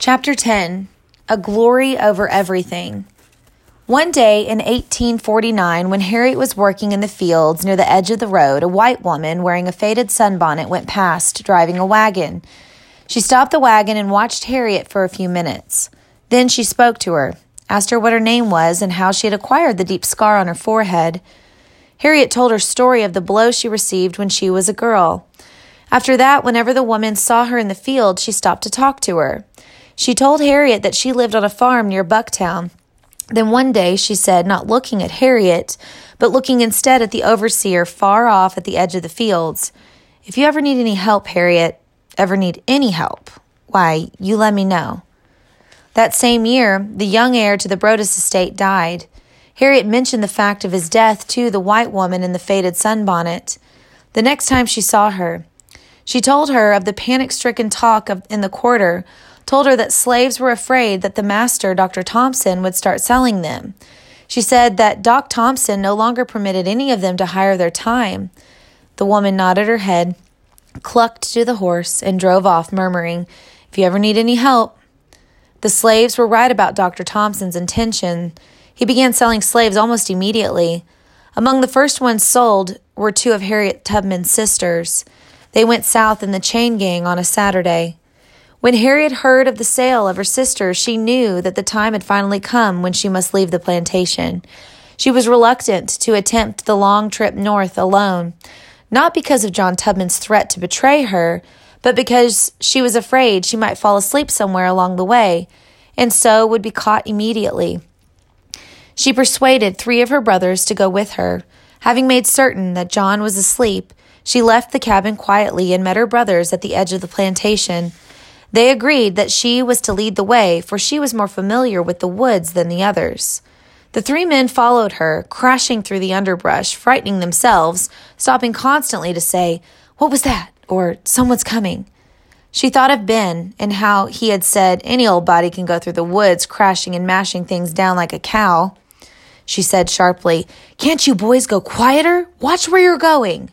Chapter 10 A Glory Over Everything. One day in 1849, when Harriet was working in the fields near the edge of the road, a white woman wearing a faded sunbonnet went past, driving a wagon. She stopped the wagon and watched Harriet for a few minutes. Then she spoke to her, asked her what her name was and how she had acquired the deep scar on her forehead. Harriet told her story of the blow she received when she was a girl. After that, whenever the woman saw her in the field, she stopped to talk to her. She told Harriet that she lived on a farm near Bucktown. Then one day she said, not looking at Harriet, but looking instead at the overseer far off at the edge of the fields, If you ever need any help, Harriet, ever need any help, why, you let me know. That same year, the young heir to the Brodas estate died. Harriet mentioned the fact of his death to the white woman in the faded sunbonnet. The next time she saw her, she told her of the panic stricken talk of, in the quarter told her that slaves were afraid that the master, Dr. Thompson, would start selling them. She said that Doc Thompson no longer permitted any of them to hire their time. The woman nodded her head, clucked to the horse, and drove off, murmuring, If you ever need any help. The slaves were right about Dr. Thompson's intention. He began selling slaves almost immediately. Among the first ones sold were two of Harriet Tubman's sisters. They went south in the chain gang on a Saturday. When Harriet heard of the sale of her sister, she knew that the time had finally come when she must leave the plantation. She was reluctant to attempt the long trip north alone, not because of John Tubman's threat to betray her, but because she was afraid she might fall asleep somewhere along the way, and so would be caught immediately. She persuaded three of her brothers to go with her. Having made certain that John was asleep, she left the cabin quietly and met her brothers at the edge of the plantation. They agreed that she was to lead the way, for she was more familiar with the woods than the others. The three men followed her, crashing through the underbrush, frightening themselves, stopping constantly to say, What was that? or Someone's coming. She thought of Ben and how he had said, Any old body can go through the woods, crashing and mashing things down like a cow. She said sharply, Can't you boys go quieter? Watch where you're going.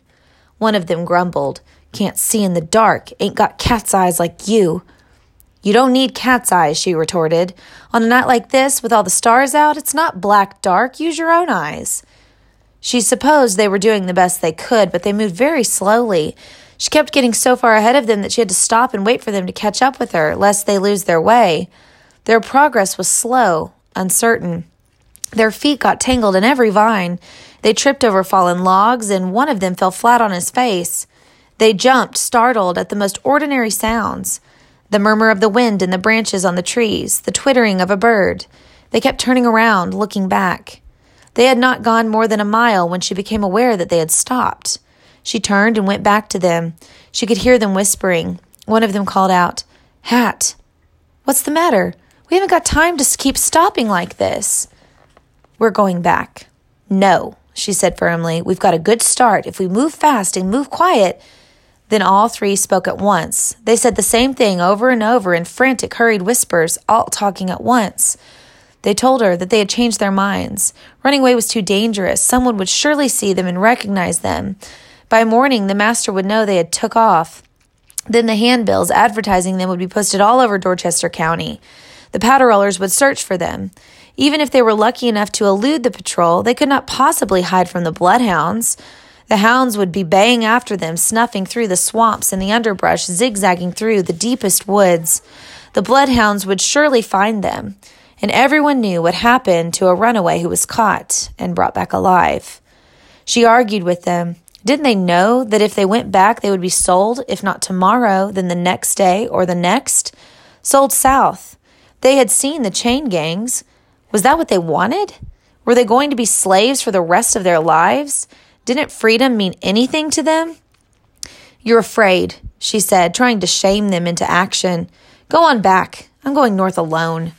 One of them grumbled, can't see in the dark. Ain't got cat's eyes like you. You don't need cat's eyes, she retorted. On a night like this, with all the stars out, it's not black dark. Use your own eyes. She supposed they were doing the best they could, but they moved very slowly. She kept getting so far ahead of them that she had to stop and wait for them to catch up with her, lest they lose their way. Their progress was slow, uncertain. Their feet got tangled in every vine. They tripped over fallen logs, and one of them fell flat on his face. They jumped, startled at the most ordinary sounds the murmur of the wind in the branches on the trees, the twittering of a bird. They kept turning around, looking back. They had not gone more than a mile when she became aware that they had stopped. She turned and went back to them. She could hear them whispering. One of them called out, Hat, what's the matter? We haven't got time to keep stopping like this. We're going back. No, she said firmly. We've got a good start. If we move fast and move quiet, then all three spoke at once. They said the same thing over and over in frantic, hurried whispers, all talking at once. They told her that they had changed their minds. Running away was too dangerous. Someone would surely see them and recognize them. By morning, the master would know they had took off. Then the handbills advertising them would be posted all over Dorchester County. The powder rollers would search for them. Even if they were lucky enough to elude the patrol, they could not possibly hide from the bloodhounds. The hounds would be baying after them, snuffing through the swamps and the underbrush, zigzagging through the deepest woods. The bloodhounds would surely find them, and everyone knew what happened to a runaway who was caught and brought back alive. She argued with them. Didn't they know that if they went back, they would be sold, if not tomorrow, then the next day or the next? Sold south. They had seen the chain gangs. Was that what they wanted? Were they going to be slaves for the rest of their lives? Didn't freedom mean anything to them? You're afraid, she said, trying to shame them into action. Go on back. I'm going north alone.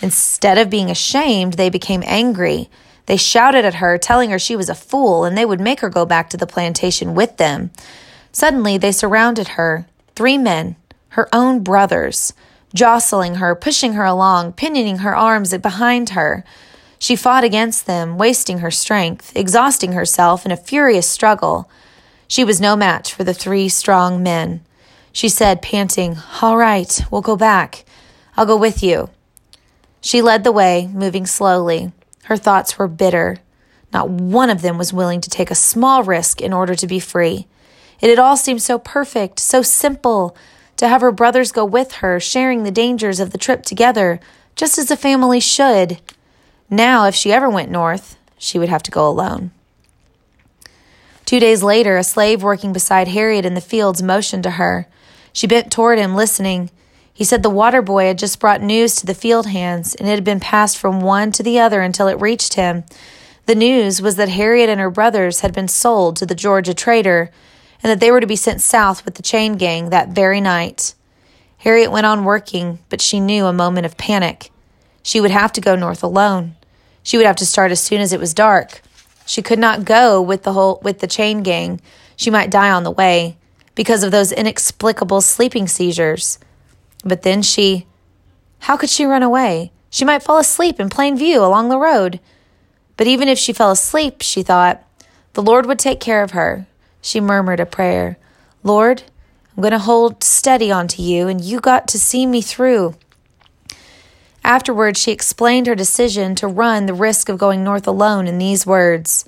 Instead of being ashamed, they became angry. They shouted at her, telling her she was a fool and they would make her go back to the plantation with them. Suddenly, they surrounded her three men, her own brothers, jostling her, pushing her along, pinioning her arms behind her. She fought against them, wasting her strength, exhausting herself in a furious struggle. She was no match for the three strong men. She said, panting, All right, we'll go back. I'll go with you. She led the way, moving slowly. Her thoughts were bitter. Not one of them was willing to take a small risk in order to be free. It had all seemed so perfect, so simple, to have her brothers go with her, sharing the dangers of the trip together, just as a family should. Now, if she ever went north, she would have to go alone. Two days later, a slave working beside Harriet in the fields motioned to her. She bent toward him, listening. He said the water boy had just brought news to the field hands, and it had been passed from one to the other until it reached him. The news was that Harriet and her brothers had been sold to the Georgia trader, and that they were to be sent south with the chain gang that very night. Harriet went on working, but she knew a moment of panic. She would have to go north alone. She would have to start as soon as it was dark. She could not go with the whole with the chain gang. She might die on the way because of those inexplicable sleeping seizures. But then she how could she run away? She might fall asleep in plain view along the road. But even if she fell asleep, she thought, the Lord would take care of her. She murmured a prayer. Lord, I'm going to hold steady onto you, and you got to see me through. Afterward, she explained her decision to run the risk of going north alone in these words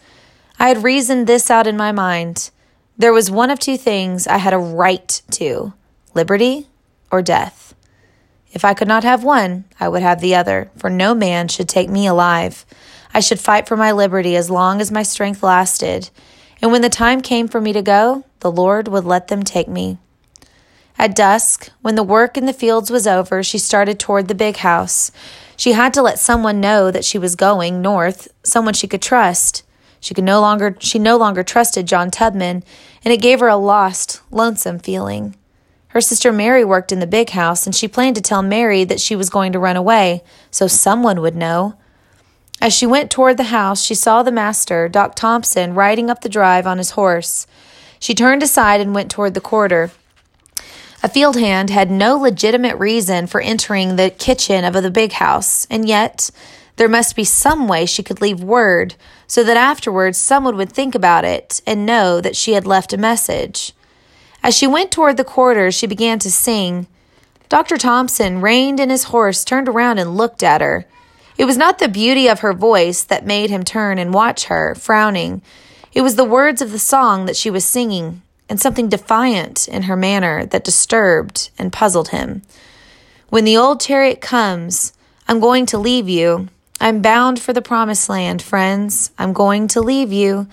I had reasoned this out in my mind. There was one of two things I had a right to liberty or death. If I could not have one, I would have the other, for no man should take me alive. I should fight for my liberty as long as my strength lasted, and when the time came for me to go, the Lord would let them take me. At dusk, when the work in the fields was over, she started toward the big house. She had to let someone know that she was going north, someone she could trust. She could no longer she no longer trusted John Tubman, and it gave her a lost, lonesome feeling. Her sister Mary worked in the big house, and she planned to tell Mary that she was going to run away, so someone would know. As she went toward the house, she saw the master, Doc Thompson, riding up the drive on his horse. She turned aside and went toward the quarter. A field hand had no legitimate reason for entering the kitchen of the big house, and yet there must be some way she could leave word so that afterwards someone would think about it and know that she had left a message. As she went toward the quarters, she began to sing. Dr. Thompson reined in his horse, turned around, and looked at her. It was not the beauty of her voice that made him turn and watch her, frowning. It was the words of the song that she was singing, and something defiant in her manner that disturbed and puzzled him. When the old chariot comes, I'm going to leave you. I'm bound for the promised land, friends. I'm going to leave you.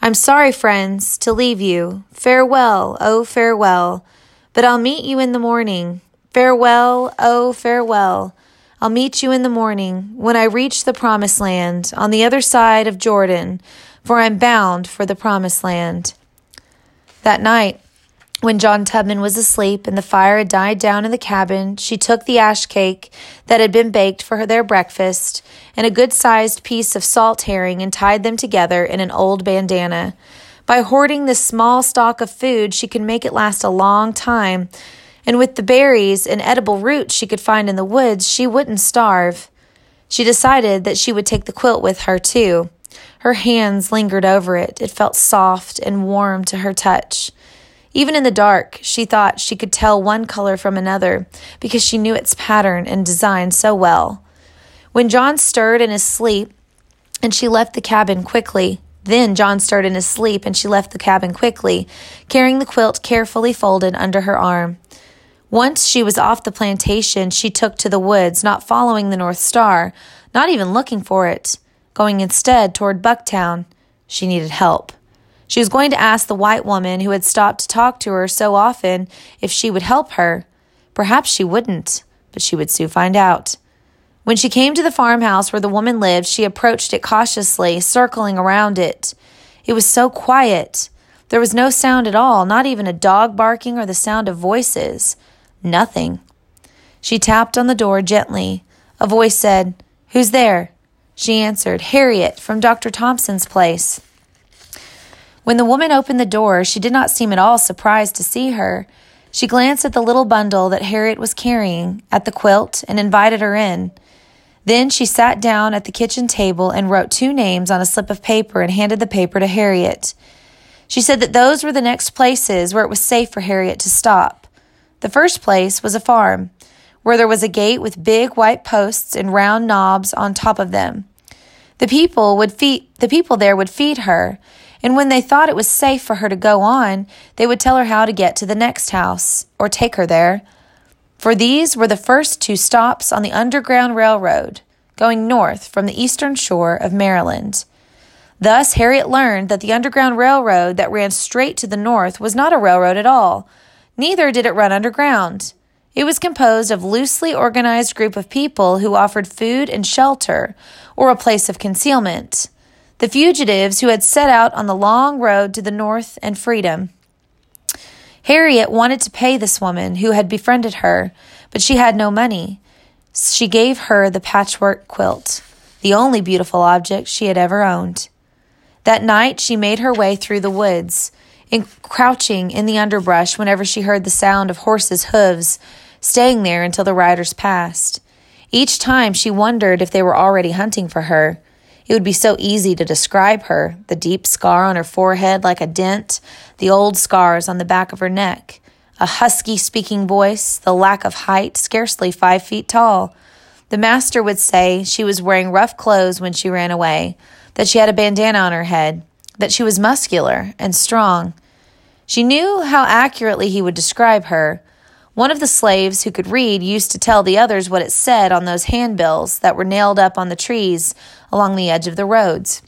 I'm sorry, friends, to leave you. Farewell, oh, farewell. But I'll meet you in the morning. Farewell, oh, farewell. I'll meet you in the morning when I reach the promised land on the other side of Jordan, for I'm bound for the promised land. That night, when John Tubman was asleep and the fire had died down in the cabin, she took the ash cake that had been baked for their breakfast and a good sized piece of salt herring and tied them together in an old bandana. By hoarding this small stock of food, she could make it last a long time and with the berries and edible roots she could find in the woods, she wouldn't starve. She decided that she would take the quilt with her, too. Her hands lingered over it. It felt soft and warm to her touch. Even in the dark, she thought she could tell one color from another because she knew its pattern and design so well. When John stirred in his sleep and she left the cabin quickly, then John stirred in his sleep and she left the cabin quickly, carrying the quilt carefully folded under her arm. Once she was off the plantation, she took to the woods, not following the North Star, not even looking for it, going instead toward Bucktown. She needed help. She was going to ask the white woman who had stopped to talk to her so often if she would help her. Perhaps she wouldn't, but she would soon find out. When she came to the farmhouse where the woman lived, she approached it cautiously, circling around it. It was so quiet. There was no sound at all, not even a dog barking or the sound of voices. Nothing. She tapped on the door gently. A voice said, Who's there? She answered, Harriet from Dr. Thompson's place. When the woman opened the door, she did not seem at all surprised to see her. She glanced at the little bundle that Harriet was carrying, at the quilt, and invited her in. Then she sat down at the kitchen table and wrote two names on a slip of paper and handed the paper to Harriet. She said that those were the next places where it was safe for Harriet to stop. The first place was a farm where there was a gate with big white posts and round knobs on top of them. The people would feed the people there would feed her, and when they thought it was safe for her to go on, they would tell her how to get to the next house or take her there. For these were the first two stops on the Underground Railroad, going north from the eastern shore of Maryland. Thus, Harriet learned that the Underground Railroad that ran straight to the north was not a railroad at all. Neither did it run underground. It was composed of loosely organized group of people who offered food and shelter or a place of concealment. The fugitives who had set out on the long road to the north and freedom. Harriet wanted to pay this woman who had befriended her, but she had no money. She gave her the patchwork quilt, the only beautiful object she had ever owned. That night she made her way through the woods, in crouching in the underbrush whenever she heard the sound of horses' hooves staying there until the riders passed. Each time she wondered if they were already hunting for her. It would be so easy to describe her the deep scar on her forehead like a dent, the old scars on the back of her neck, a husky speaking voice, the lack of height, scarcely five feet tall. The master would say she was wearing rough clothes when she ran away, that she had a bandana on her head, that she was muscular and strong. She knew how accurately he would describe her, one of the slaves who could read used to tell the others what it said on those handbills that were nailed up on the trees along the edge of the roads.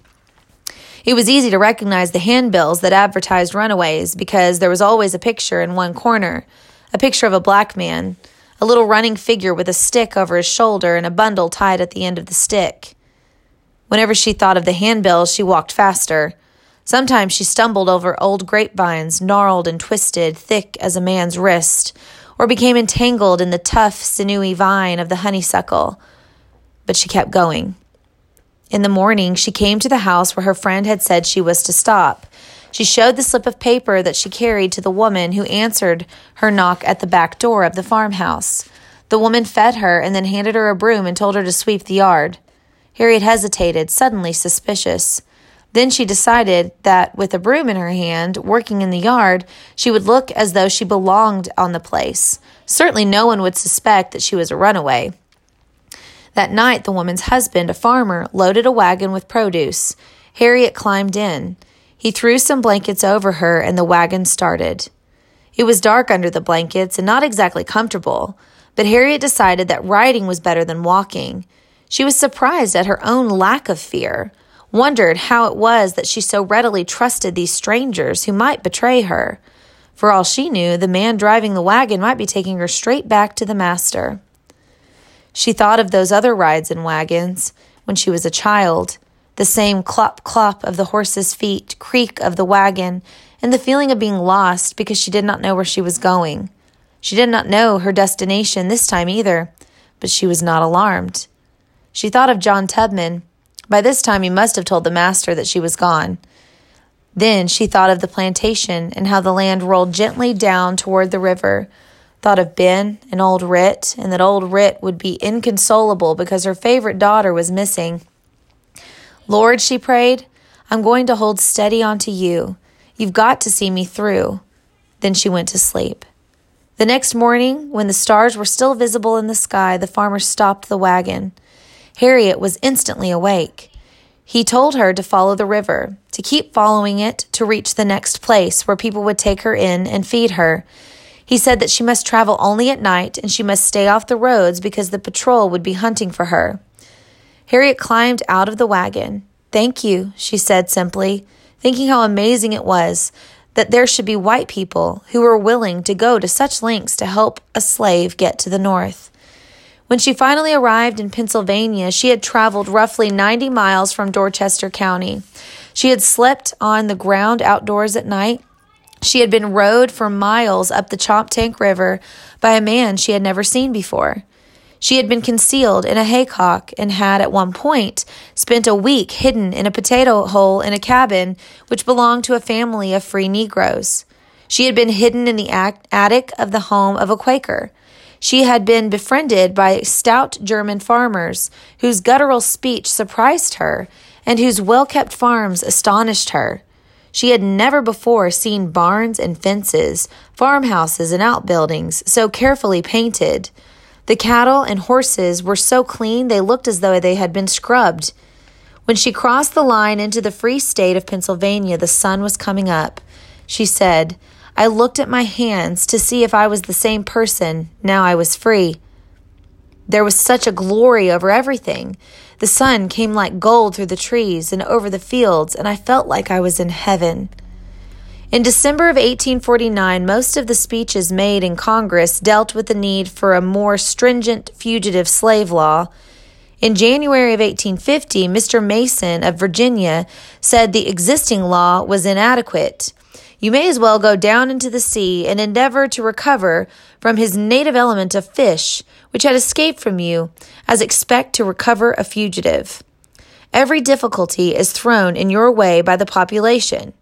It was easy to recognize the handbills that advertised runaways because there was always a picture in one corner a picture of a black man, a little running figure with a stick over his shoulder and a bundle tied at the end of the stick. Whenever she thought of the handbills, she walked faster. Sometimes she stumbled over old grapevines, gnarled and twisted, thick as a man's wrist, or became entangled in the tough, sinewy vine of the honeysuckle. But she kept going. In the morning, she came to the house where her friend had said she was to stop. She showed the slip of paper that she carried to the woman who answered her knock at the back door of the farmhouse. The woman fed her and then handed her a broom and told her to sweep the yard. Harriet hesitated, suddenly suspicious. Then she decided that with a broom in her hand, working in the yard, she would look as though she belonged on the place. Certainly no one would suspect that she was a runaway. That night, the woman's husband, a farmer, loaded a wagon with produce. Harriet climbed in. He threw some blankets over her, and the wagon started. It was dark under the blankets and not exactly comfortable, but Harriet decided that riding was better than walking. She was surprised at her own lack of fear wondered how it was that she so readily trusted these strangers who might betray her. For all she knew, the man driving the wagon might be taking her straight back to the master. She thought of those other rides in wagons when she was a child the same clop clop of the horse's feet, creak of the wagon, and the feeling of being lost because she did not know where she was going. She did not know her destination this time either, but she was not alarmed. She thought of John Tubman by this time, he must have told the master that she was gone. Then she thought of the plantation and how the land rolled gently down toward the river. Thought of Ben and old Rit, and that old Rit would be inconsolable because her favorite daughter was missing. Lord, she prayed, I'm going to hold steady onto you. You've got to see me through. Then she went to sleep. The next morning, when the stars were still visible in the sky, the farmer stopped the wagon. Harriet was instantly awake. He told her to follow the river, to keep following it to reach the next place where people would take her in and feed her. He said that she must travel only at night and she must stay off the roads because the patrol would be hunting for her. Harriet climbed out of the wagon. Thank you, she said simply, thinking how amazing it was that there should be white people who were willing to go to such lengths to help a slave get to the north. When she finally arrived in Pennsylvania, she had traveled roughly 90 miles from Dorchester County. She had slept on the ground outdoors at night. She had been rowed for miles up the Choptank River by a man she had never seen before. She had been concealed in a haycock and had, at one point, spent a week hidden in a potato hole in a cabin which belonged to a family of free Negroes. She had been hidden in the attic of the home of a Quaker. She had been befriended by stout German farmers whose guttural speech surprised her and whose well kept farms astonished her. She had never before seen barns and fences, farmhouses and outbuildings so carefully painted. The cattle and horses were so clean they looked as though they had been scrubbed. When she crossed the line into the free state of Pennsylvania, the sun was coming up. She said, I looked at my hands to see if I was the same person now I was free. There was such a glory over everything. The sun came like gold through the trees and over the fields, and I felt like I was in heaven. In December of 1849, most of the speeches made in Congress dealt with the need for a more stringent fugitive slave law. In January of 1850, Mr. Mason of Virginia said the existing law was inadequate. You may as well go down into the sea and endeavor to recover from his native element of fish, which had escaped from you, as expect to recover a fugitive. Every difficulty is thrown in your way by the population.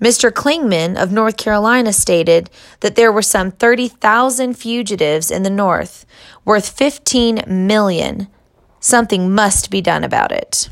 Mr. Clingman of North Carolina stated that there were some 30,000 fugitives in the North, worth 15 million. Something must be done about it.